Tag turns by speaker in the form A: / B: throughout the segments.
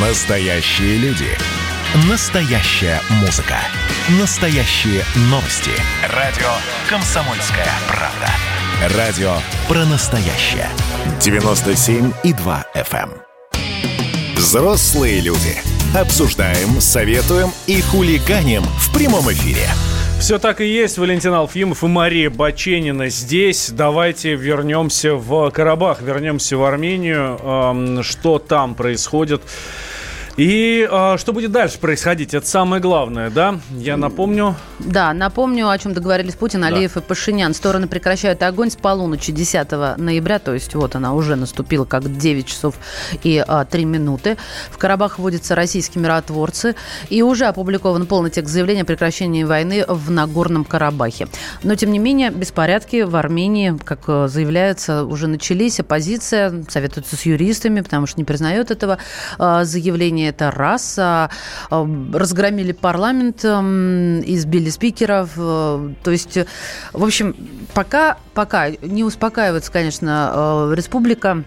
A: Настоящие люди. Настоящая музыка. Настоящие новости. Радио «Комсомольская правда». Радио про настоящее. 97,2 FM. эм. Взрослые люди. Обсуждаем, советуем и хулиганим в прямом эфире.
B: Все так и есть. Валентин Алфимов и Мария Баченина здесь. Давайте вернемся в Карабах, вернемся в Армению. Что там происходит? И э, что будет дальше происходить? Это самое главное, да? Я напомню.
C: Да, напомню, о чем договорились Путин, Алиев и Пашинян. Стороны прекращают огонь с полуночи 10 ноября, то есть вот она уже наступила как 9 часов и а, 3 минуты. В Карабах вводятся российские миротворцы, и уже опубликован полный текст заявления о прекращении войны в Нагорном Карабахе. Но, тем не менее, беспорядки в Армении, как э, заявляется, уже начались. Оппозиция советуется с юристами, потому что не признает этого э, заявления. Это раз. А, э, Разгромили парламент, м, избили спикеров. э, То есть, э, в общем, пока, пока не успокаивается, конечно, э, республика.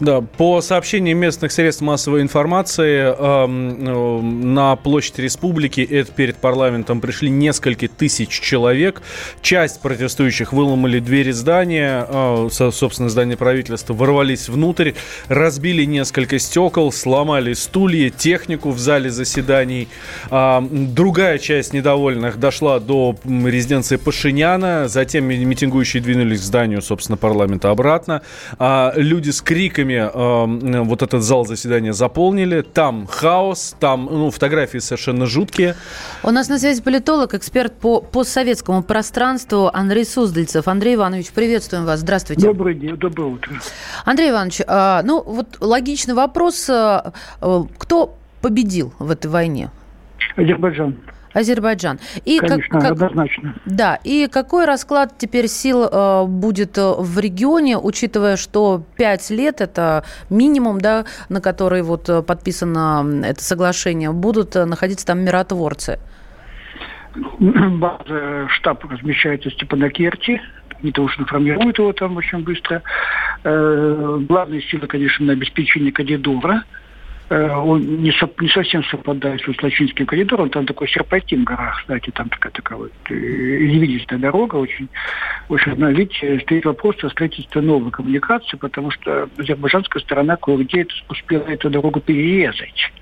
B: Да, по сообщениям местных средств массовой информации, эм, э, на площадь республики, это перед парламентом, пришли несколько тысяч человек. Часть протестующих выломали двери здания, э, со- собственно, здание правительства, ворвались внутрь, разбили несколько стекол, сломали стулья, технику в зале заседаний. М, другая часть недовольных дошла до резиденции Пашиняна, затем ми- митингующие двинулись к зданию, собственно, парламента обратно. А, люди с криками э, вот этот зал заседания заполнили. Там хаос, там ну, фотографии совершенно жуткие.
C: У нас на связи политолог, эксперт по постсоветскому пространству Андрей Суздальцев. Андрей Иванович, приветствуем вас. Здравствуйте.
D: Добрый день, доброе утро.
C: Андрей Иванович, а, ну вот логичный вопрос. а, а, Кто победил в этой войне?
D: Азербайджан,
C: Азербайджан. И
D: конечно,
C: как-
D: однозначно.
C: да, и какой расклад теперь сил э, будет э, в регионе, учитывая, что пять лет это минимум, да, на который вот э, подписано это соглашение, будут э, находиться там миротворцы.
D: База, штаб размещается в Степанакерте. Не то уж информируют его там очень быстро. Э, главные силы, конечно, на обеспечение коридора. Э, он не, со- не совсем совпадает с Услачинским коридором. Там такой серпантин в горах, кстати, там такая, такая вот э, извилистая дорога. Очень, очень, ну, видите, стоит вопрос о строительстве новой коммуникации, потому что азербайджанская сторона кое-где успела эту дорогу перерезать.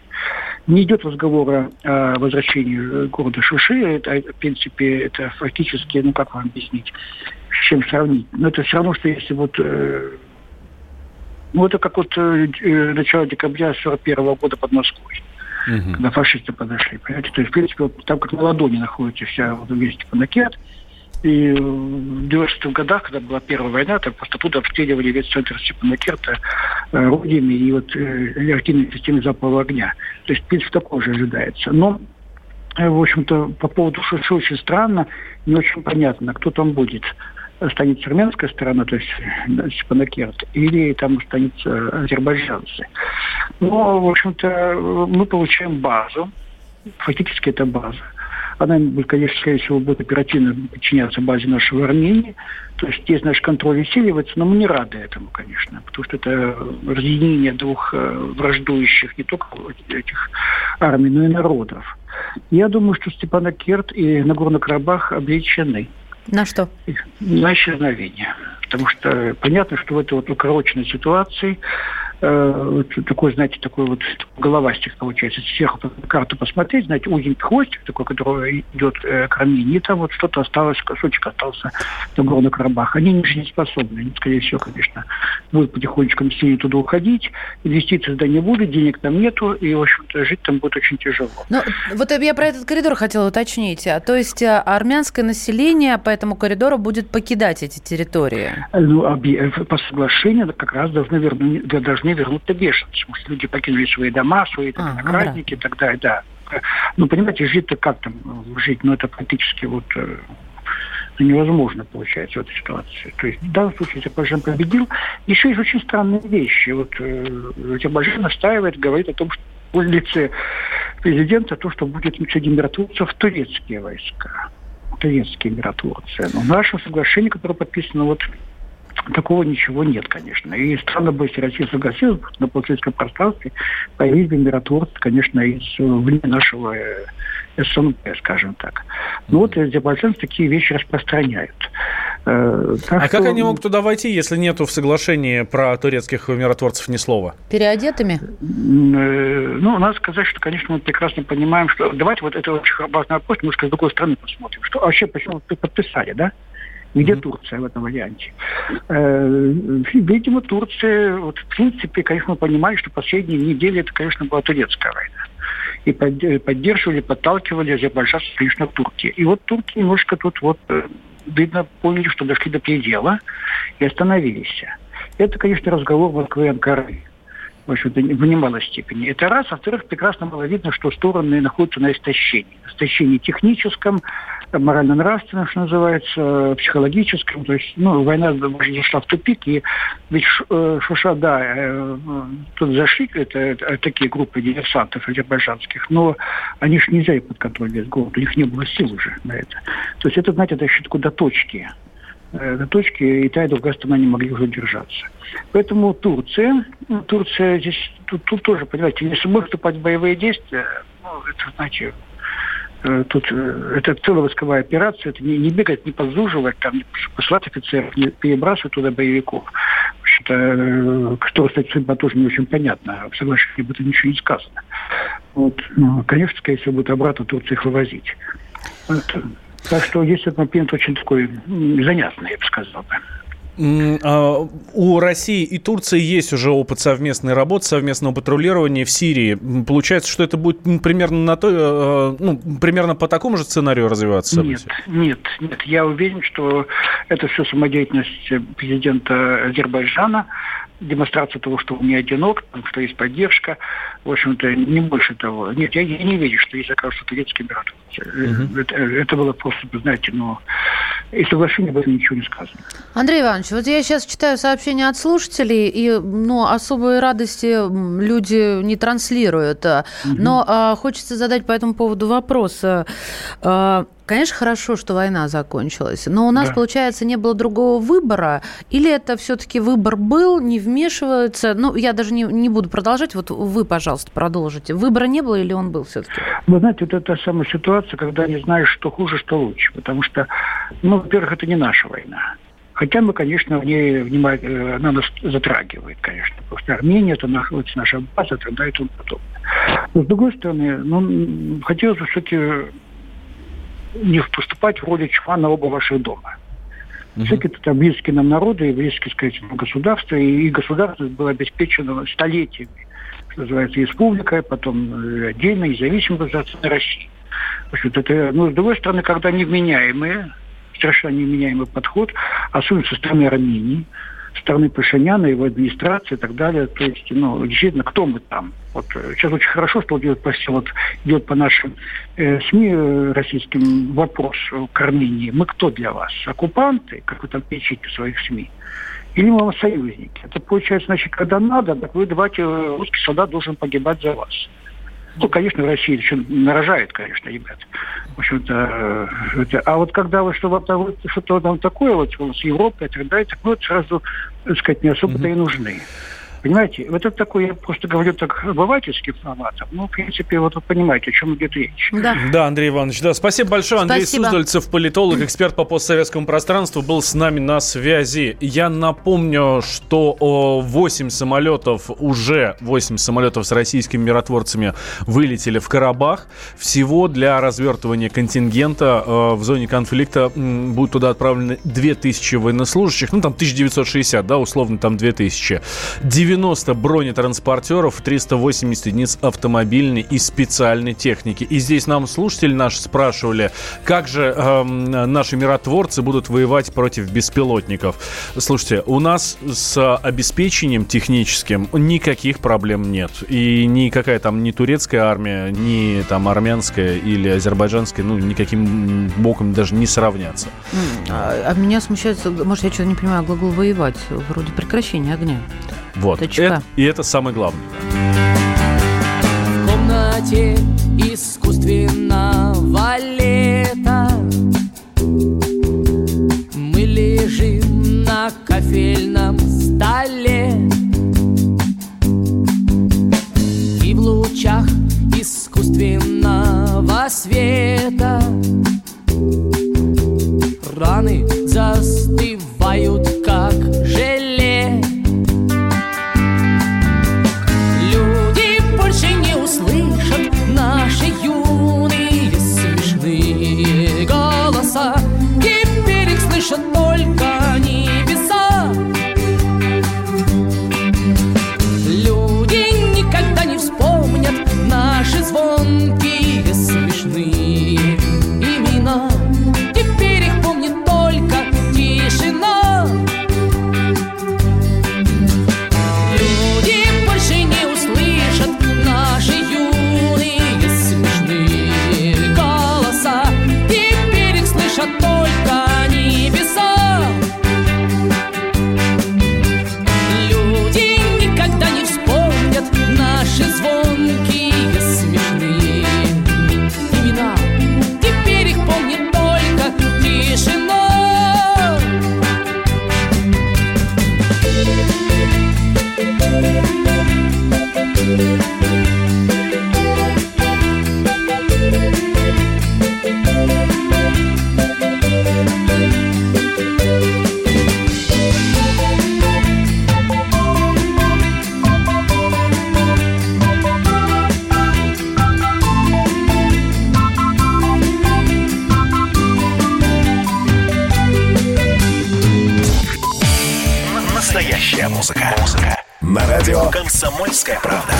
D: Не идет разговора о возвращении э, города Шуши. Это, в принципе, это фактически, ну как вам объяснить, с чем сравнить. Но это все равно, что если вот... э, ну, это как вот э, э, начало декабря 41 года под Москвой, когда фашисты подошли, понимаете? То есть, в принципе, вот там как на ладони находится вся вот весь Степанакерт. И э, в 90-х годах, когда была первая война, так просто туда обстреливали весь центр Степанакерта э, орудиями и вот э, реактивной системой западного огня. То есть, в принципе, такое же ожидается. Но, э, в общем-то, по поводу Шуши очень странно, не очень понятно, кто там будет. Останется армянская сторона, то есть э, Степанакерт, или там останется азербайджанцы. Но, в общем-то, мы получаем базу, фактически это база. Она, конечно, скорее всего, будет оперативно подчиняться базе нашего Армении. То есть здесь наш контроль усиливается, но мы не рады этому, конечно, потому что это разъединение двух э, враждующих не только этих армий, но и народов. Я думаю, что Степанакерт и Нагорный Карабах обречены
C: На что?
D: на исчезновение. Потому что понятно, что в этой вот укороченной ситуации э, такой, знаете, такой вот головастик получается. Сверху карту посмотреть, знаете, узенький хвостик такой, который идет э, к и там вот что-то осталось, кусочек остался на Горный Карабах. Они не жизнеспособны. Они, скорее всего, конечно, будут потихонечку население туда уходить, инвестиций туда не будет, денег там нету, и, в общем-то, жить там будет очень тяжело.
C: Ну, вот я про этот коридор хотела уточнить. А, То есть а, армянское население по этому коридору будет покидать эти территории?
D: Ну, э, по соглашению как раз должны вернуть, должны вернуться беженцы. Потому что люди покинули свои дома, свои там,
C: А, ну
D: виноградники и так далее, да. Ну, понимаете, жить-то как там жить? Ну, это практически вот э, ну, невозможно получается в этой ситуации. То есть в данном случае Азербайджан победил. Еще есть очень странные вещи. Вот э, Азербайджан настаивает, говорит о том, что в лице президента то, что будет среди миротворцев турецкие войска турецкие миротворцы. Но в нашем соглашении, которое подписано вот такого ничего нет, конечно. И странно бы, если Россия согласилась на постсоветском пространстве появились бы миротворцы, конечно, из вне нашего э, СНГ, скажем так. Ну вот азербайджанцы такие вещи распространяют.
B: Э, так а что... как они могут туда войти, если нету в соглашении про турецких миротворцев ни слова?
C: Переодетыми?
D: Э, ну, надо сказать, что, конечно, мы прекрасно понимаем, что... Давайте вот это очень важный вопрос, немножко с другой стороны посмотрим. Что вообще, почему подписали, да? Где mm-hmm. Турция в этом варианте? Э, видимо, Турция, вот, в принципе, конечно, мы понимали, что последние недели это, конечно, была турецкая война. И поддерживали, подталкивали Азербайджан, конечно, Турки. И вот турки немножко тут вот, э, видно, поняли, что дошли до предела и остановились. Это, конечно, разговор Москвы и Анкары в общем-то, в немалой степени. Это раз. А во-вторых, прекрасно было видно, что стороны находятся на истощении. Истощении техническом, морально-нравственном, что называется, психологическом. То есть, ну, война зашла в тупик, и ведь э, Шуша, да, э, тут зашли это, такие группы диверсантов азербайджанских, но они же нельзя под контроль весь город, у них не было сил уже на это. То есть это, знаете, это еще до точки э, до точки и та, и другая страна не могли уже держаться. Поэтому Турция, ну, Турция здесь, тут, тут тоже, понимаете, если мы вступать в боевые действия, ну, это, Э, тут э, это целая войсковая операция, это не, не бегать, не подзуживать, там, не посылать офицеров, не перебрасывать туда боевиков. Общем-то, э, кто, кстати, судьба тоже не очень понятна. В соглашении об этом ничего не сказано. Вот. Ну, конечно, скорее всего, будет обратно Турцию их вывозить. Вот. Так что здесь момент очень такой занятный, я бы сказал.
B: А, у России и Турции есть уже опыт совместной работы, совместного патрулирования в Сирии. Получается, что это будет примерно на то, э, ну, примерно по такому же сценарию развиваться?
D: Нет, нет, нет. Я уверен, что это все самодеятельность президента Азербайджана демонстрация того, что он не одинок, что есть поддержка. В общем-то, не больше того. Нет, я, я не верю, что есть окажутся турецкие миротворцы. Угу. Это, это было просто, знаете, но и соглашение об этом ничего не сказано.
C: Андрей Иванович, вот я сейчас читаю сообщения от слушателей, и ну, особой радости люди не транслируют. Угу. Но а, хочется задать по этому поводу вопрос. А, Конечно, хорошо, что война закончилась, но у нас, да. получается, не было другого выбора, или это все-таки выбор был, не вмешивается? Ну, я даже не, не буду продолжать, вот вы, пожалуйста, продолжите. Выбора не было или он был все-таки?
D: Вы знаете, вот это та самая ситуация, когда не знаешь, что хуже, что лучше, потому что, ну, во-первых, это не наша война. Хотя мы, конечно, в ней внимать, э, она нас затрагивает, конечно, потому что Армения, это находится наша база, и так далее и тому подобное. Но, с другой стороны, ну, хотелось бы все-таки не поступать в роли члена оба ваших дома. Угу. Все-таки это близкие нам народы и близкие, сказать, государства, и государство было обеспечено столетиями, называется, республика, потом э, отдельно независимое государство России. В общем, это, ну, с другой стороны, когда невменяемые, совершенно невменяемый подход, особенно со стороны Армении, стороны Пашиняна, его администрации и так далее. То есть, ну, действительно, кто мы там? Вот э, сейчас очень хорошо, что идет по, вот, идет по нашим э, СМИ э, российским вопрос к Армении. Мы кто для вас? Оккупанты, как вы там в своих СМИ? Или мы союзники? Это получается, значит, когда надо, так вы давайте, э, русский солдат должен погибать за вас. Ну, конечно, в России еще нарожает, конечно, ребят. В общем-то, э, это, а вот когда вы что-то что там такое вот с Европой и так далее, так вот сразу, так сказать, не особо-то и нужны. Понимаете, вот это такой, я просто говорю так обывательским форматом. Ну, в принципе, вот вы понимаете, о чем идет речь.
B: Да, да Андрей Иванович, да. Спасибо большое. Спасибо. Андрей Суздальцев, политолог, эксперт по постсоветскому пространству, был с нами на связи. Я напомню, что 8 самолетов, уже 8 самолетов с российскими миротворцами вылетели в Карабах. Всего для развертывания контингента э, в зоне конфликта будут туда отправлены 2000 военнослужащих. Ну, там 1960, да, условно, там 2000. 90 90 бронетранспортеров, 380 единиц автомобильной и специальной техники. И здесь нам слушатели наши спрашивали, как же э, наши миротворцы будут воевать против беспилотников. Слушайте, у нас с обеспечением техническим никаких проблем нет. И никакая там ни турецкая армия, ни там армянская или азербайджанская, ну, никаким боком даже не сравнятся.
C: А, а меня смущает, может, я что-то не понимаю, глагол «воевать», вроде прекращения огня.
B: Вот. Это, и это самое главное.
E: В комнате искусственного лета Мы лежим на на кофельном столе И в лучах искусственного света Раны застывают, как желе
A: музыка. Музыка. На радио «Комсомольская правда».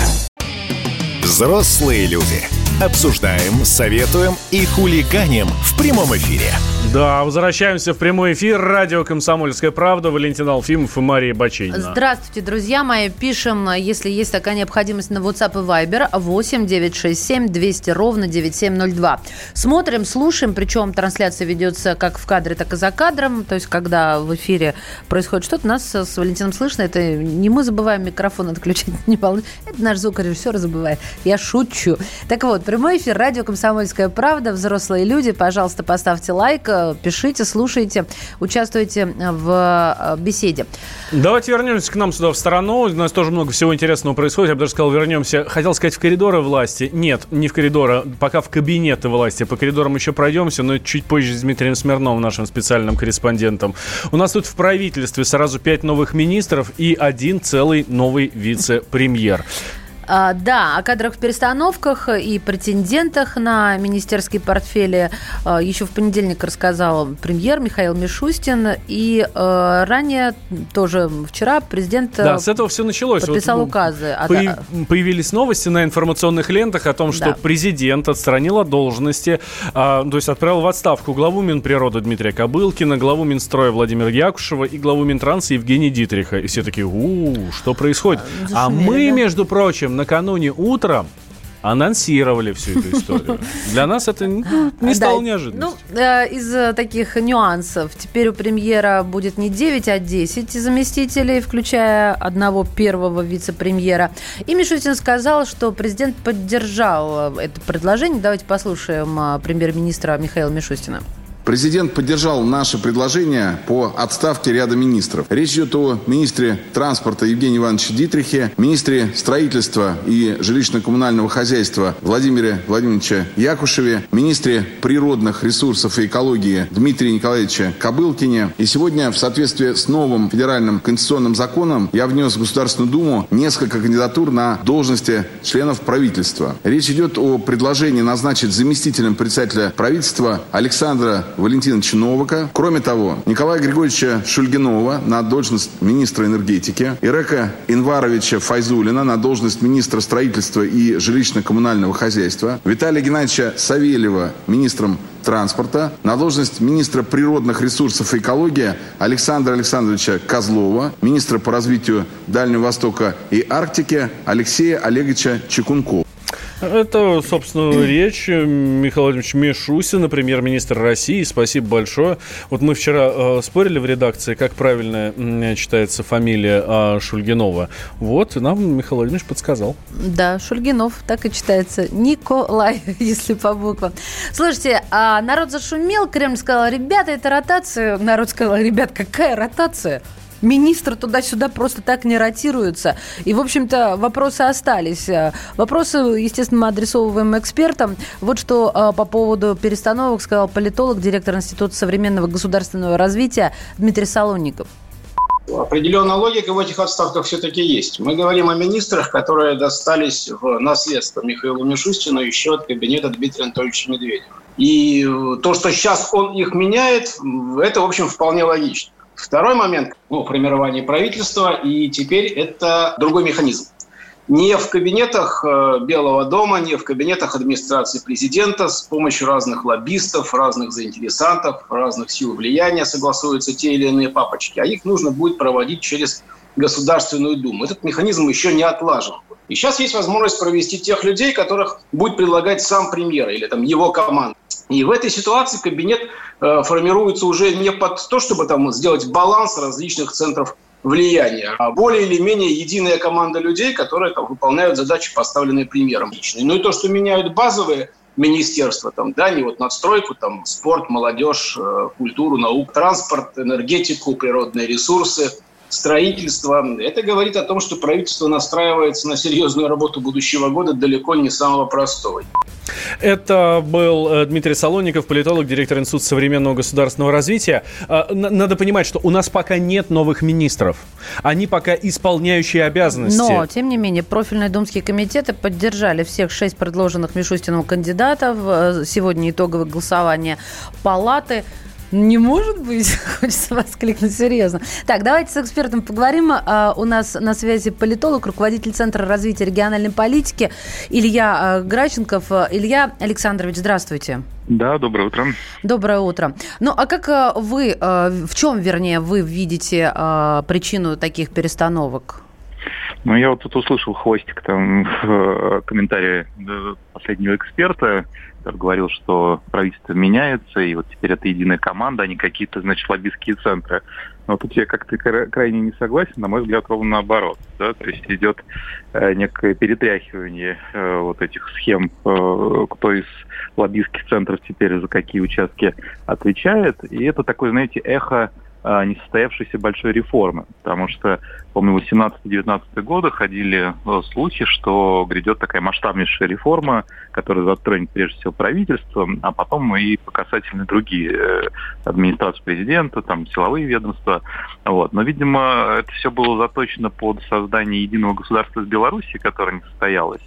A: Взрослые люди. Обсуждаем, советуем и хулиганим в прямом эфире.
B: Да, возвращаемся в прямой эфир. Радио «Комсомольская правда». Валентин Алфимов и Мария Бачинина.
C: Здравствуйте, друзья мои. Пишем, если есть такая необходимость на WhatsApp и Viber 8 967 200 ровно 9702. Смотрим, слушаем, причем трансляция ведется как в кадре, так и за кадром. То есть, когда в эфире происходит что-то, нас с Валентином слышно. Это не мы забываем микрофон отключить, не волнуйтесь. Это наш звукорежиссер забывает. Я шучу. Так вот, прямой эфир, радио «Комсомольская правда», взрослые люди, пожалуйста, поставьте лайк, э, пишите, слушайте, участвуйте в э, беседе.
B: Давайте вернемся к нам сюда в сторону. У нас тоже много всего интересного происходит. Я бы даже сказал, вернемся. Хотел сказать, в коридоры власти. Нет, не в коридоры, пока в кабинеты власти. По коридорам еще пройдемся, но чуть позже с Дмитрием Смирновым, нашим специальным корреспондентом. У нас тут в правительстве сразу пять новых министров и один целый новый вице-премьер.
C: А, да, о кадрах перестановках и претендентах на министерские портфели а, еще в понедельник рассказал премьер Михаил Мишустин. И а, ранее, тоже вчера, президент
B: Да, с этого все началось.
C: подписал
B: Вот,
C: указы. А,
B: Появ-
C: да,
B: Появились новости на информационных лентах о том, что
C: Да.
B: президент отстранил от должности, а, то есть отправил в отставку главу Минприроды Дмитрия Кобылкина, главу Минстроя Владимира Якушева и главу Минтранса Евгения Дитриха. И все такие, у что происходит? А
C: зашумели,
B: мы,
C: да.
B: между прочим, накануне утром анонсировали всю эту историю. Для нас это не
C: Да,
B: стало неожиданностью.
C: Ну, э, из э, таких нюансов. Теперь у премьера будет не 9, а 10 заместителей, включая одного первого вице-премьера. И Мишустин сказал, что президент поддержал э, это предложение. Давайте послушаем премьер-министра Михаила Мишустина.
F: Президент поддержал наше предложение по отставке ряда министров. Речь идет о министре транспорта Евгении Ивановиче Дитрихе, министре строительства и жилищно-коммунального хозяйства Владимире Владимировиче Якушеве, министре природных ресурсов и экологии Дмитрия Николаевича Кобылкине. И сегодня в соответствии с новым федеральным конституционным законом я внес в Государственную Думу несколько кандидатур на должности членов правительства. Речь идет о предложении назначить заместителем председателя правительства Александра Валентиновича Новака. Кроме того, Николая Григорьевича Шульгинова на должность министра энергетики, Ирека Инваровича Файзулина на должность министра строительства и жилищно-коммунального хозяйства, Виталия Геннадьевича Савельева министром транспорта, на должность министра природных ресурсов и экологии Александра Александровича Козлова, министра по развитию Дальнего Востока и Арктики Алексея Олеговича Чекункова.
B: Это, собственно, речь Михаила Владимировича Мишусина, премьер-министр России. Спасибо большое. Вот мы вчера э, спорили в редакции, как правильно э, читается фамилия э, Шульгинова. Вот, нам Михаил Владимирович подсказал.
C: Да, Шульгинов, так и читается. Николай, если по буквам. Слушайте, а народ зашумел, Кремль сказал, ребята, это ротация. Народ сказал, ребят, какая ротация? Министр туда-сюда просто так не ротируются. И, в общем-то, вопросы остались. Вопросы, естественно, мы адресовываем экспертам. Вот что а, по поводу перестановок сказал политолог, директор Института современного государственного развития Дмитрий Солонников.
G: Определенная логика в этих отставках все-таки есть. Мы говорим о министрах, которые достались в наследство Михаилу Мишустину еще от кабинета Дмитрия Анатольевича Медведева. И то, что сейчас он их меняет, это, в общем, вполне логично. Второй момент, ну, формирование правительства, и теперь это другой механизм. Не в кабинетах э, Белого дома, не в кабинетах администрации президента с помощью разных лоббистов, разных заинтересантов, разных сил влияния согласуются те или иные папочки, а их нужно будет проводить через Государственную Думу. Этот механизм еще не отлажен. И сейчас есть возможность провести тех людей, которых будет предлагать сам премьер или там его команда. И в этой ситуации кабинет э, формируется уже не под то, чтобы там сделать баланс различных центров влияния, а более или менее единая команда людей, которые там, выполняют задачи, поставленные премьером лично. Ну и то, что меняют базовые министерства, там, да, не вот надстройку, там, спорт, молодежь, э, культуру, науку, транспорт, энергетику, природные ресурсы – строительства. Это говорит о том, что правительство настраивается на серьезную работу будущего года далеко не самого простого.
B: Это был э, Дмитрий Солоников, политолог, директор Института современного государственного развития. А, надо понимать, что у нас пока нет новых министров. Они пока исполняющие обязанности.
C: Но, тем не менее, профильные думские комитеты поддержали всех шесть предложенных Мишустиным кандидатов. Э, сегодня итоговое голосование палаты. Не может быть, хочется воскликнуть серьезно. Так, давайте с экспертом поговорим. А, у нас на связи политолог, руководитель Центра развития региональной политики Илья а, Граченков. Илья Александрович, здравствуйте.
H: Да, доброе утро.
C: Доброе утро. Ну, а как а, вы, в чем, вернее, вы видите причину таких перестановок?
H: Ну, я вот тут услышал хвостик там в комментарии последнего эксперта, который говорил, что правительство меняется, и вот теперь это единая команда, а не какие-то, значит, лоббистские центры. Но тут я как-то крайне не согласен, на мой взгляд, ровно наоборот. Да? То есть идет э, некое перетряхивание э, вот этих схем, э, кто из лоббистских центров теперь за какие участки отвечает. И это такое, знаете, эхо несостоявшейся большой реформы. Потому что, помню, в 18-19 годы ходили э, слухи, что грядет такая масштабнейшая реформа, которая затронет прежде всего правительство, а потом и по касательно другие э, администрации президента, там, силовые ведомства. Вот. Но, видимо, это все было заточено под создание единого государства с Белоруссией, которое не состоялось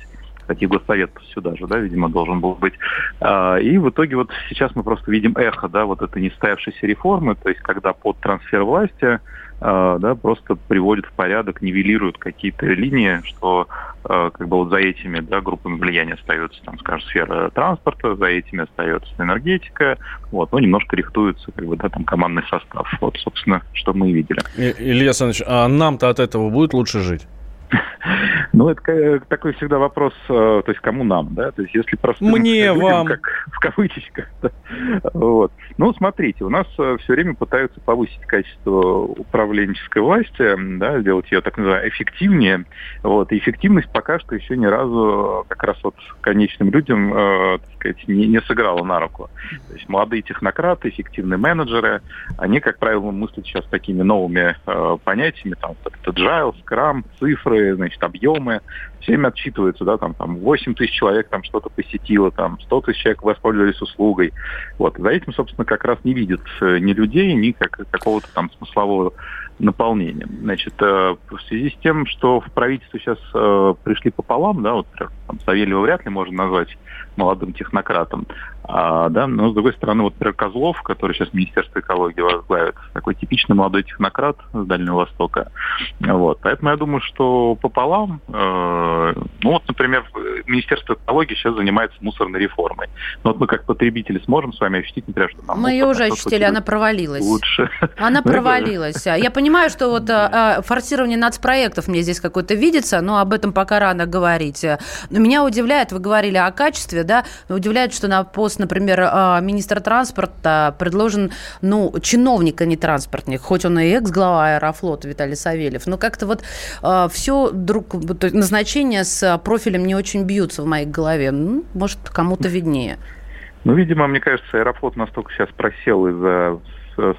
H: кстати, госсовет сюда же, да, видимо, должен был быть. А, и в итоге вот сейчас мы просто видим эхо, да, вот этой нестоявшейся реформы, то есть когда под трансфер власти а, да, просто приводят в порядок, нивелируют какие-то линии, что а, как бы вот за этими да, группами влияния остается, там, скажем, сфера транспорта, за этими остается энергетика, вот, но немножко рихтуется как бы, да, там, командный состав. Вот, собственно, что мы и видели.
B: Илья Александрович, а нам-то от этого будет лучше жить?
H: Ну, это такой всегда вопрос, э, то есть кому нам, да? То есть если просто...
B: Мне, людям, вам.
H: Как в кавычках. Да? Вот. Ну, смотрите, у нас э, все время пытаются повысить качество управленческой власти, да, сделать ее, так называемую, эффективнее. Вот. И эффективность пока что еще ни разу как раз вот конечным людям, э, так сказать, не, не сыграла на руку. То есть молодые технократы, эффективные менеджеры, они, как правило, мыслят сейчас такими новыми э, понятиями, там, agile, scrum, цифры, значит, объемы, всеми отчитываются, да, там, там 8 тысяч человек там что-то посетило, там 100 тысяч человек воспользовались услугой. Вот. За этим, собственно, как раз не видят э, ни людей, ни как, какого-то там смыслового наполнения. Значит, э, в связи с тем, что в правительство сейчас э, пришли пополам, да, вот там, Савельева вряд ли можно назвать молодым технократом, а, да, но с другой стороны, вот, например, Козлов, который сейчас Министерство экологии возглавит, такой типичный молодой технократ с Дальнего Востока. Вот. Поэтому я думаю, что пополам, э, ну вот, например, Министерство экологии сейчас занимается мусорной реформой. Но вот мы как потребители сможем с вами ощутить, например, что
C: нам... Мы ее уже ощутили, она провалилась.
H: Лучше.
C: Она провалилась. Я понимаю, что вот а, форсирование нацпроектов мне здесь какое-то видится, но об этом пока рано говорить. Но меня удивляет, вы говорили о качестве, да, удивляет, что на пост, например, а, министра транспорта предложен, ну, чиновник, а не транспортник, хоть он и экс-глава Аэрофлота Виталий Савельев, но как-то вот э, все друг, назначения с профилем не очень бьются в моей голове. Ну, может, кому-то виднее.
H: Ну, видимо, мне кажется, Аэрофлот настолько сейчас просел из-за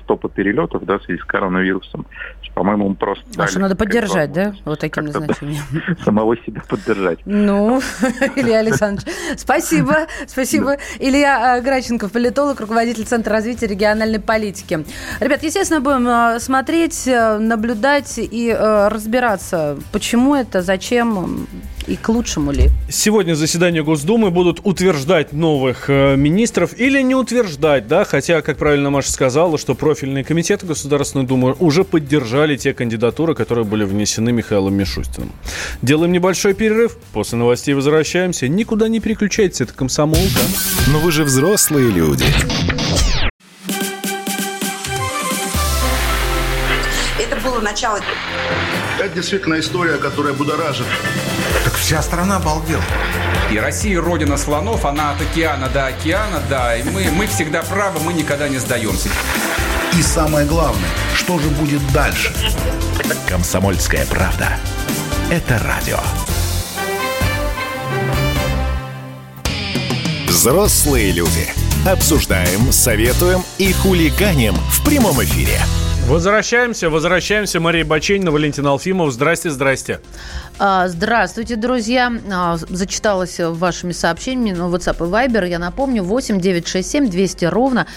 H: стопа перелетов, да, в связи с коронавирусом. По-моему, он просто...
C: А что надо поддержать, да, вот таким назначением?
H: Самого себя поддержать.
C: Ну, Илья Александрович, спасибо, спасибо. Илья э, Граченков, политолог, руководитель Центра развития региональной политики. Ребят, естественно, будем э, смотреть, э, наблюдать и разбираться, почему это, зачем, и к лучшему ли?
B: Сегодня заседание Госдумы будут утверждать новых э, министров или не утверждать, да, хотя, как правильно Маша сказала, что профильные комитеты Государственной Думы уже поддержали те кандидатуры, которые были внесены Михаилом Мишустиным. Делаем небольшой перерыв, после новостей возвращаемся. Никуда не переключайтесь, это комсомолка.
A: Но вы же взрослые люди.
I: Это было начало.
J: Это действительно история, которая будоражит.
K: Вся страна обалдела.
L: И Россия родина слонов, она от океана до океана, да. И мы, мы всегда правы, мы никогда не сдаемся.
K: И самое главное, что же будет дальше?
A: Комсомольская правда. Это радио. Взрослые люди. Обсуждаем, советуем и хулиганим в прямом эфире.
B: Возвращаемся, возвращаемся. Мария Баченина, Валентин Алфимов. Здрасте, здрасте.
C: А, здравствуйте, друзья. А, зачиталась вашими сообщениями на WhatsApp и Viber. Я напомню, 8 967 200 ровно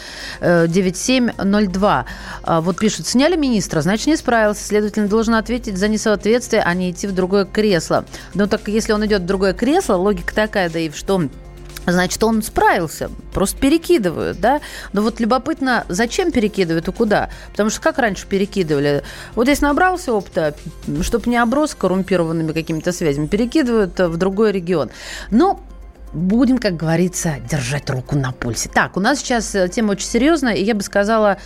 C: 9702. Э, а, вот пишут, сняли министра, значит, не справился. Следовательно, должен ответить за несоответствие, а не идти в другое кресло. Но так если он идет в другое кресло, логика такая, да и что Значит, он справился, просто перекидывают, да? Но вот любопытно, зачем перекидывают и куда? Потому что как раньше перекидывали? Вот здесь набрался опыта, чтобы не оброс коррумпированными какими-то связями, перекидывают в другой регион. Но будем, как говорится, держать руку на пульсе. Так, у нас сейчас э, тема очень серьезная, и я бы сказала,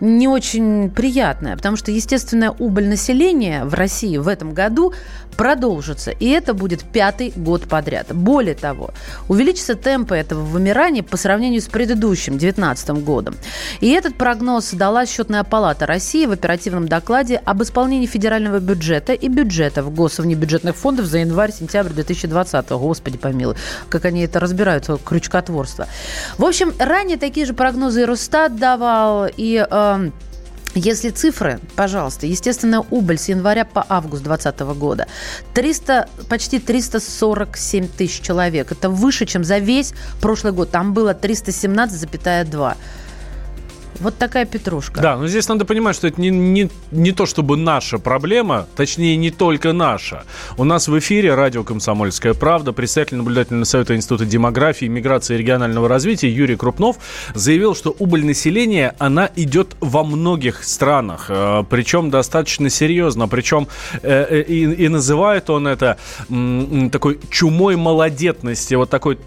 C: не очень приятная, потому что естественная убыль населения в России в этом году продолжится. И это будет пятый год подряд. Более того, увеличится темпы этого вымирания по сравнению с предыдущим, 2019 годом. И этот прогноз дала счетная палата России в оперативном докладе об исполнении федерального бюджета и бюджетов госвнебюджетных фондов за январь-сентябрь 2020. Господи помилуй, как они это разбирают, крючкотворство. В общем, ранее такие же прогнозы и Росстат давал, и э, если цифры, пожалуйста, естественная убыль с января по август 2020 года 300, почти 347 тысяч человек. Это выше, чем за весь прошлый год. Там было 317,2. Вот такая петрушка.
B: Да, но здесь надо понимать, что это не, не, не то чтобы наша проблема, точнее, не только наша. У нас в эфире радио «Комсомольская правда» представитель наблюдательного совета Института демографии, миграции и регионального развития Юрий Крупнов заявил, что убыль населения, она идет во многих странах, э, причем достаточно серьезно, причем э, э, и, и называет он это такой чумой малодетности, вот такой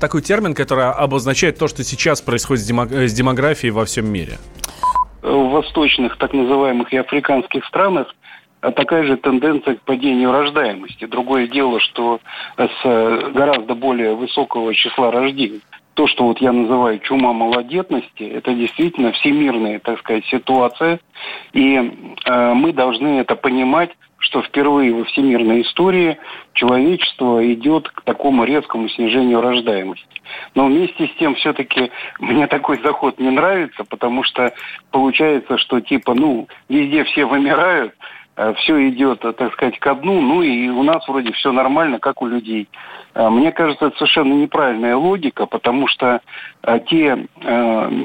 B: такой термин, который обозначает то, что сейчас происходит с демографией во всем мире?
M: В восточных, так называемых, и африканских странах такая же тенденция к падению рождаемости. Другое дело, что с гораздо более высокого числа рождений. То, что вот я называю чума малодетности, это действительно всемирная, так сказать, ситуация. И э, мы должны это понимать что впервые во всемирной истории человечество идет к такому резкому снижению рождаемости. Но вместе с тем все-таки мне такой заход не нравится, потому что получается, что типа, ну, везде все вымирают, все идет, так сказать, ко дну, ну и у нас вроде все нормально, как у людей. Э, мне кажется, это совершенно неправильная логика, потому что э, те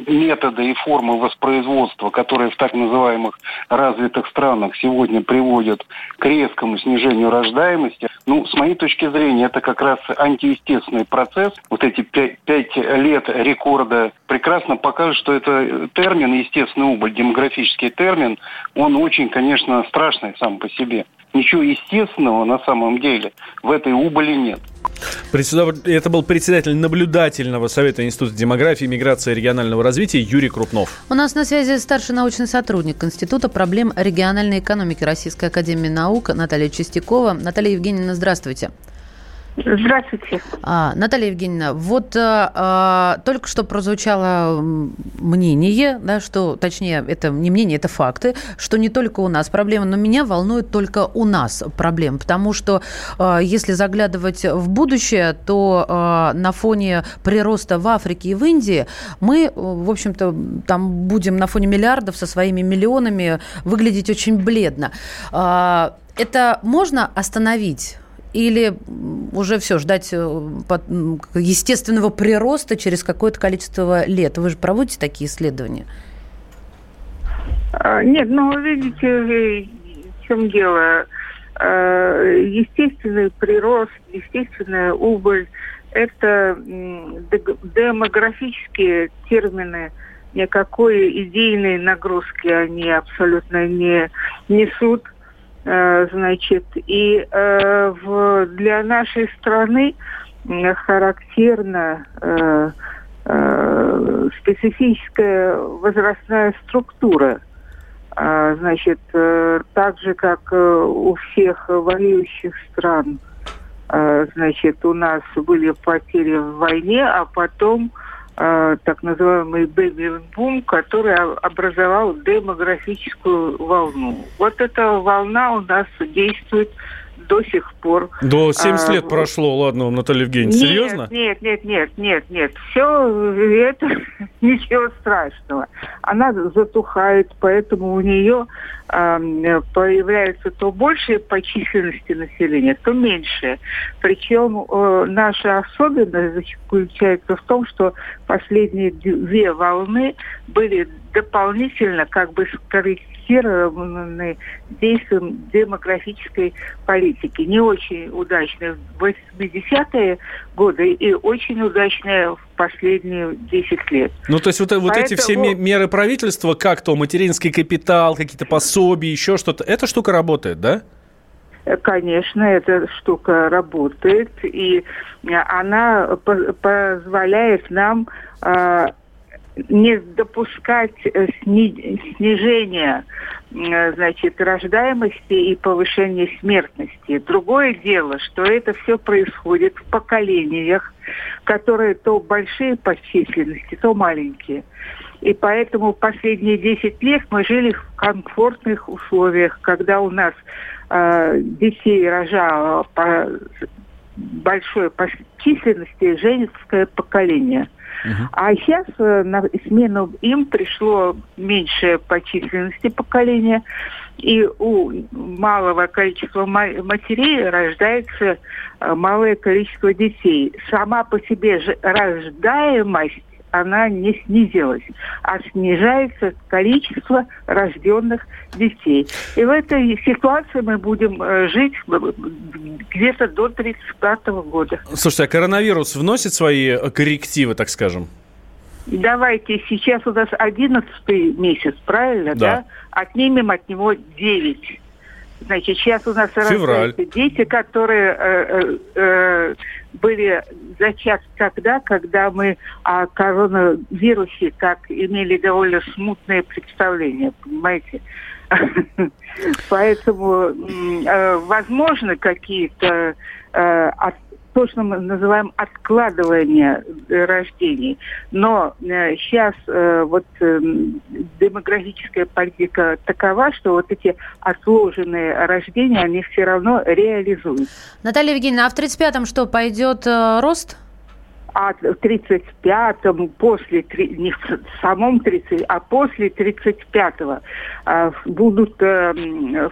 M: методы и формы воспроизводства, которые в так называемых развитых странах сегодня приводят к резкому снижению рождаемости, ну, с моей точки зрения, это как раз антиестественный процесс. Вот эти пять, лет рекорда прекрасно покажут, что это термин, естественный убыль, демографический термин, он очень, конечно, страшный сам по себе. Ничего естественного на самом деле в этой убыли нет.
B: Это был председатель наблюдательного совета Института демографии, миграции и регионального развития Юрий Крупнов.
C: У нас на связи старший научный сотрудник Института проблем региональной экономики Российской Академии Наук Наталья Чистякова. Наталья Евгеньевна, здравствуйте.
N: Здравствуйте.
C: А, Наталья Евгеньевна, вот а, только что прозвучало мнение, да, что, точнее, это не мнение, это факты, что не только у нас проблема, но меня волнует только у нас проблем, потому что а, если заглядывать в будущее, то а, на фоне прироста в Африке и в Индии мы, в общем-то, там будем на фоне миллиардов со своими миллионами выглядеть очень бледно. А, это можно остановить? Или уже все, ждать э, естественного прироста через какое-то количество лет? Вы же проводите такие исследования?
N: А, нет, ну, видите, в чем дело. А, естественный прирост, естественная убыль – это демографические термины, никакой идейной нагрузки они абсолютно не несут – значит, и э, в, для нашей страны характерна э, э, специфическая возрастная структура. Э, значит, э, так же, как э, у всех воюющих стран, э, значит, у нас были потери в войне, а потом э, Э, так называемый бэби-бум, который образовал демографическую волну. Вот эта волна у нас действует до сих пор.
B: До 70 а, лет прошло, ладно, Наталья Евгеньевна, нет, серьезно?
N: Нет, нет, нет, нет, нет, все это ничего страшного. Она затухает, поэтому у нее э, появляется то большее по численности населения, то меньшее. Причем э, наша особенность заключается в том, что последние две волны были дополнительно как бы скорректированы действием демографической политики. Не очень удачные в 80-е годы и очень удачные в последние 10 лет.
B: Ну, то есть вот, вот Поэтому... эти все меры правительства, как то материнский капитал, какие-то пособия, еще что-то, эта штука работает, да?
N: Конечно, эта штука работает, и она позволяет нам а, не допускать э, снижения э, значит, рождаемости и повышения смертности. Другое дело, что это все происходит в поколениях, которые то большие по численности, то маленькие. И поэтому последние 10 лет мы жили в комфортных условиях, когда у нас э, детей рожало по большой по численности женское поколение – а сейчас э, на смену им пришло меньшее по численности поколение, и у малого количества матерей рождается э, малое количество детей. Сама по себе рождаемость она не снизилась, а снижается количество рожденных детей. И в этой ситуации мы будем э, жить где-то до 35 года.
B: Слушайте, а коронавирус вносит свои э, коррективы, так скажем?
N: Давайте, сейчас у нас 11 месяц, правильно, да? да? Отнимем от него 9 Значит, сейчас у нас
B: Февраль.
N: рождаются дети, которые э, э, э, были зачаты тогда, когда мы о коронавирусе как имели довольно смутное представление, понимаете? Поэтому, возможно, какие-то то, что мы называем откладывание э, рождений. Но сейчас э, вот э, демографическая политика такова, что вот эти отложенные рождения, они все равно реализуют.
C: Наталья Евгеньевна, а в 35-м что, пойдет рост?
N: а в 35-м, после, не в самом 30, а после 35-го э, будут э,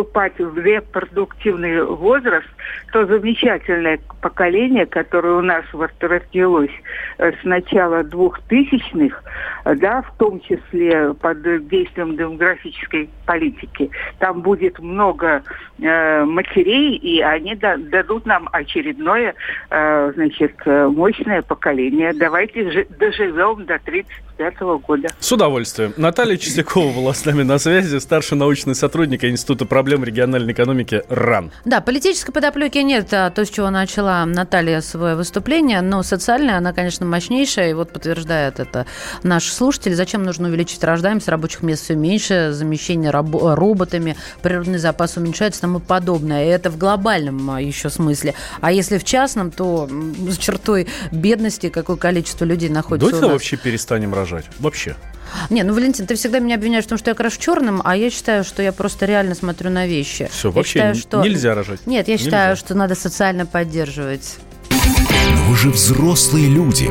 N: вступать в репродуктивный возраст, то замечательное поколение, которое у нас вот родилось э, с начала двухтысячных, да, в том числе под действием демографической политики, там будет много э, матерей, и они да, дадут нам очередное, э, значит, мощное поколение. Давайте доживем до 30 25 года.
B: С удовольствием. Наталья Чистякова была с нами на связи, старший научный сотрудник Института проблем региональной экономики РАН.
C: Да, политической подоплеки нет, а то, с чего начала Наталья свое выступление, но социальная, она, конечно, мощнейшая, и вот подтверждает это наш слушатель. Зачем нужно увеличить рождаемость, рабочих мест все меньше, замещение рабо- роботами, природный запас уменьшается и тому подобное. И это в глобальном а, еще смысле. А если в частном, то с чертой бедности какое количество людей находится
B: Давайте
C: у нас.
B: вообще перестанем рожать. Вообще.
C: Не, ну, Валентин, ты всегда меня обвиняешь в том, что я крашу черным, а я считаю, что я просто реально смотрю на вещи.
B: Все,
C: Я
B: вообще
C: считаю, что-
B: нельзя рожать.
C: Нет, я
B: Нельзя.
C: считаю, что надо социально поддерживать.
A: Но вы же взрослые люди.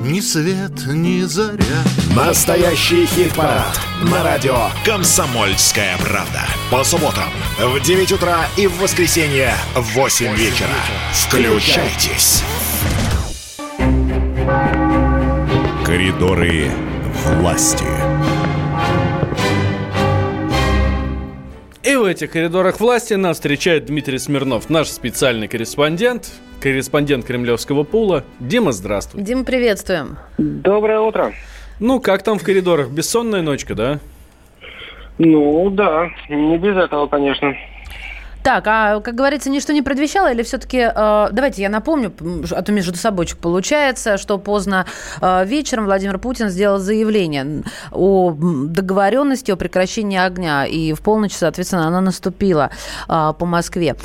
K: ни свет, ни заря.
A: Настоящий хит-парад на радио «Комсомольская правда». По субботам в 9 утра и в воскресенье в 8 вечера. Включайтесь. Коридоры власти.
B: В этих коридорах власти нас встречает Дмитрий Смирнов, наш специальный корреспондент, корреспондент Кремлевского пула. Дима, здравствуй.
C: Дима, приветствуем.
O: Доброе утро.
B: Ну, как там в коридорах? Бессонная ночка, да?
O: Ну, да, не без этого, конечно.
C: Так, а, как говорится, ничто не предвещало, или все-таки, э, давайте я напомню, а то между собойчик получается, что поздно э, вечером Владимир Путин сделал заявление о договоренности о прекращении огня, и в полночь, соответственно, она наступила э, по Москве.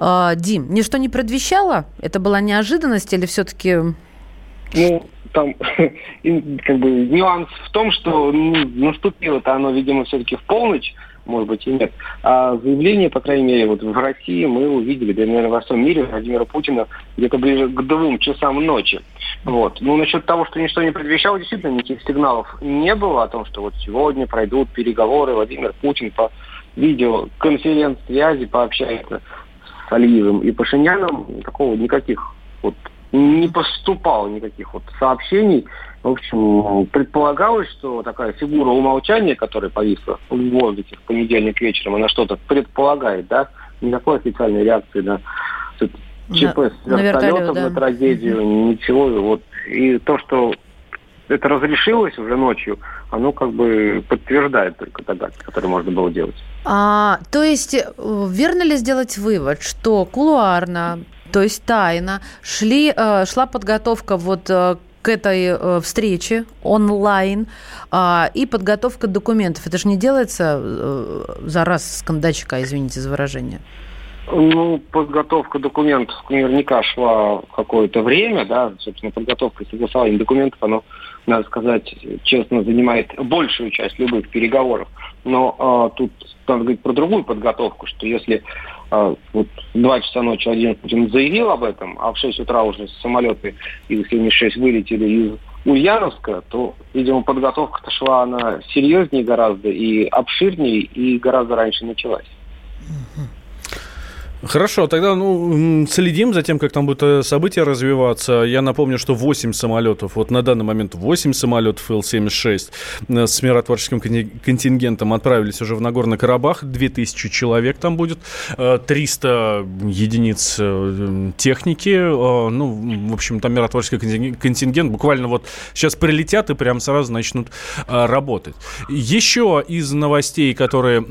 C: Э, Дим, ничто не предвещало? Это была неожиданность или все-таки...
O: Ну, там как бы нюанс в том, что ну, наступило-то оно, видимо, все-таки в полночь, может быть и нет. А заявление, по крайней мере, вот в России мы увидели, да, наверное, во всем мире Владимира Путина где-то ближе к двум часам ночи. Вот. Ну, насчет того, что ничто не предвещало, действительно, никаких сигналов не было о том, что вот сегодня пройдут переговоры, Владимир Путин по видеоконференц-связи пообщается с Алиевым и Пашиняном. Такого никаких вот не поступало никаких вот сообщений. В общем, предполагалось, что такая фигура умолчания, которая повисла в воздухе в понедельник вечером, она что-то предполагает, да? Никакой официальной реакции на ЧП с вертолетом,
C: да.
O: на трагедию, ничего. Вот. И то, что это разрешилось уже ночью, оно как бы подтверждает только догадки, которые можно было делать.
C: А, то есть, э, верно ли сделать вывод, что кулуарно, то есть тайно, шли, э, шла подготовка вот э, к этой э, встрече онлайн а, и подготовка документов. Это же не делается э, за раз с кондачка, извините за выражение.
O: Ну, подготовка документов наверняка шла какое-то время, да, собственно, подготовка и согласование документов, оно, надо сказать, честно, занимает большую часть любых переговоров. Но а, тут надо говорить про другую подготовку, что если а, вот в 2 часа ночи Владимир Путин заявил об этом, а в 6 утра уже самолеты Ил-76 вылетели из Ульяновска, то, видимо, подготовка-то шла она серьезнее гораздо и обширнее, и гораздо раньше началась.
B: Хорошо, тогда ну, следим за тем, как там будут э, события развиваться. Я напомню, что 8 самолетов, вот на данный момент 8 самолетов Ил-76 э, с миротворческим конти- контингентом отправились уже в Нагорный Карабах. 2000 человек там будет, э, 300 единиц э, м, техники. Ну, в общем, там миротворческий континг- контингент буквально вот сейчас прилетят и прям сразу начнут работать. Еще из новостей, которые,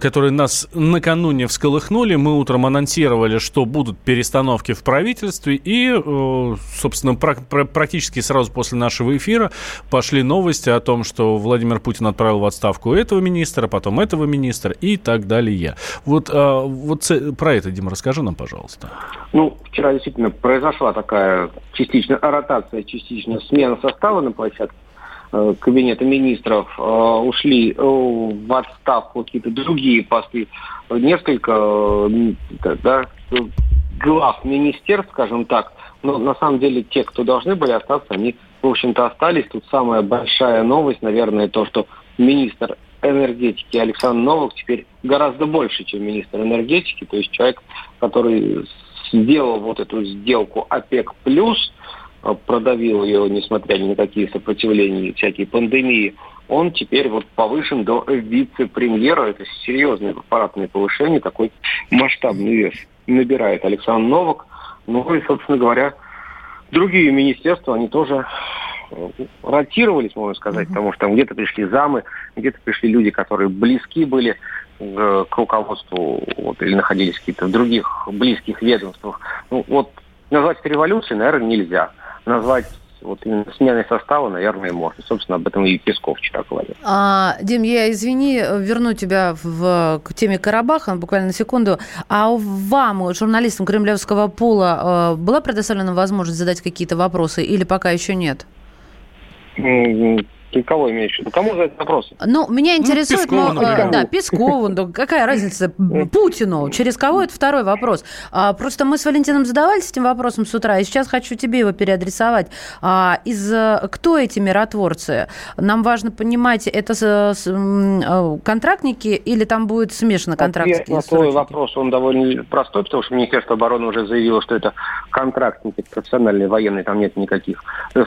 B: которые нас накануне всколыхнули, мы утром анонсировали, что будут перестановки в правительстве, и, э, собственно, прак- пра- практически сразу после нашего эфира пошли новости о том, что Владимир Путин отправил в отставку этого министра, потом этого министра и так далее. Вот, э, вот про это, Дима, расскажи нам, пожалуйста.
O: Ну, вчера действительно произошла такая частично ротация, частично смена состава на площадке э, Кабинета министров. Э, Ушли в отставку какие-то другие посты. Несколько э, да, глав министерств, скажем так. Но на самом деле те, кто должны были остаться, они, в общем-то, остались. Тут самая большая новость, наверное, то, что министр энергетики Александр Новак теперь гораздо больше, чем министр энергетики, то есть человек, который сделал вот эту сделку ОПЕК+, плюс, э, продавил ее, несмотря ни на какие сопротивления, всякие пандемии, он теперь вот повышен до вице-премьера. Это серьезное аппаратное повышение, такой масштабный вес набирает Александр Новак. Ну и, собственно говоря, другие министерства, они тоже э, ротировались, можно сказать, mm-hmm. потому что там где-то пришли замы, где-то пришли люди, которые близки были э, к руководству вот, или находились в каких-то других близких ведомствах. Ну, вот назвать это революцией, наверное, нельзя. Назвать вот именно сменой состава, наверное, можно. Собственно, об этом и Песков вчера говорил.
C: А, Дим, я, извини, верну тебя в, к теме Карабаха буквально на секунду. А вам, журналистам Кремлевского пула, э, была предоставлена возможность задать какие-то вопросы или пока еще нет?
O: Ты кого имеешь в виду? Кому задать вопросы?
C: Ну, меня ну, интересует... Ну, Пескову, э, да, Пескову. Да, какая разница? Путину. Через кого? Это второй вопрос. А, просто мы с Валентином задавались этим вопросом с утра, и сейчас хочу тебе его переадресовать. А, из, кто эти миротворцы? Нам важно понимать, это с, с, э, контрактники или там будет смешано контрактники? Ответ
O: на твой вопрос, он довольно простой, потому что Министерство обороны уже заявило, что это контрактники профессиональные военные, там нет никаких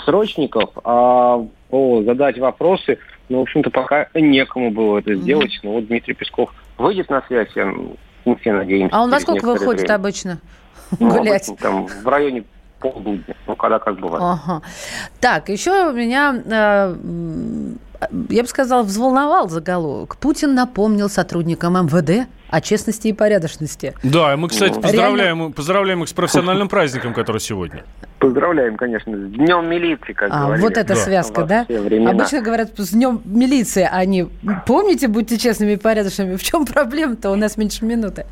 O: срочников. А о, задать вопросы. Но, в общем-то, пока некому было это сделать. Mm-hmm. Но вот Дмитрий Песков выйдет на связь, я, мы все надеемся.
C: А он во сколько выходит время. обычно ну, гулять?
O: Обычно, там, в районе полдня, ну, когда как бывает.
C: Ага. Так, еще у меня... Э, я бы сказала, взволновал заголовок. Путин напомнил сотрудникам МВД о честности и порядочности.
B: Да, мы, кстати, поздравляем, Реально... поздравляем их с профессиональным праздником, который сегодня.
O: Поздравляем, конечно, с Днем милиции, как а,
C: говорили. Вот эта да. связка, да? Обычно говорят с Днем милиции, а не помните, будьте честными и порядочными. В чем проблема-то? У нас меньше минуты.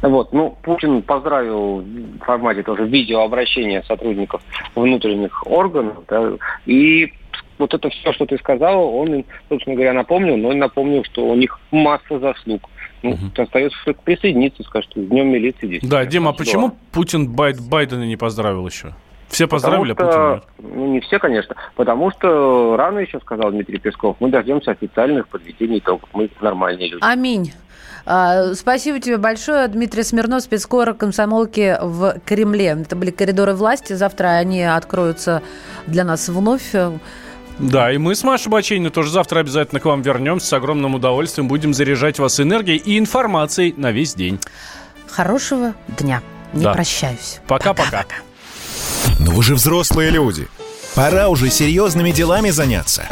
O: Вот, ну, Путин поздравил в формате тоже видеообращения сотрудников внутренних органов, да, и вот это все, что ты сказал, он собственно говоря, напомнил, но он напомнил, что у них масса заслуг. Ну, угу. остается только присоединиться, скажет, с Днем милиции здесь.
B: Да, Дима, а почему Путин Байд, Байдена не поздравил еще? Все поздравили,
O: потому
B: а Путин
O: нет? Ну, не все, конечно. Потому что рано еще, сказал Дмитрий Песков, мы дождемся официальных подведений итогов. Мы нормальные люди.
C: Аминь. А, спасибо тебе большое. Дмитрий Смирнов, спецкор комсомолки в Кремле. Это были коридоры власти. Завтра они откроются для нас вновь.
B: Да, и мы с Машей Бачейной тоже завтра обязательно к вам вернемся. С огромным удовольствием будем заряжать вас энергией и информацией на весь день.
C: Хорошего дня. Не да. прощаюсь.
B: Пока-пока.
A: Но вы же взрослые люди. Пора уже серьезными делами заняться.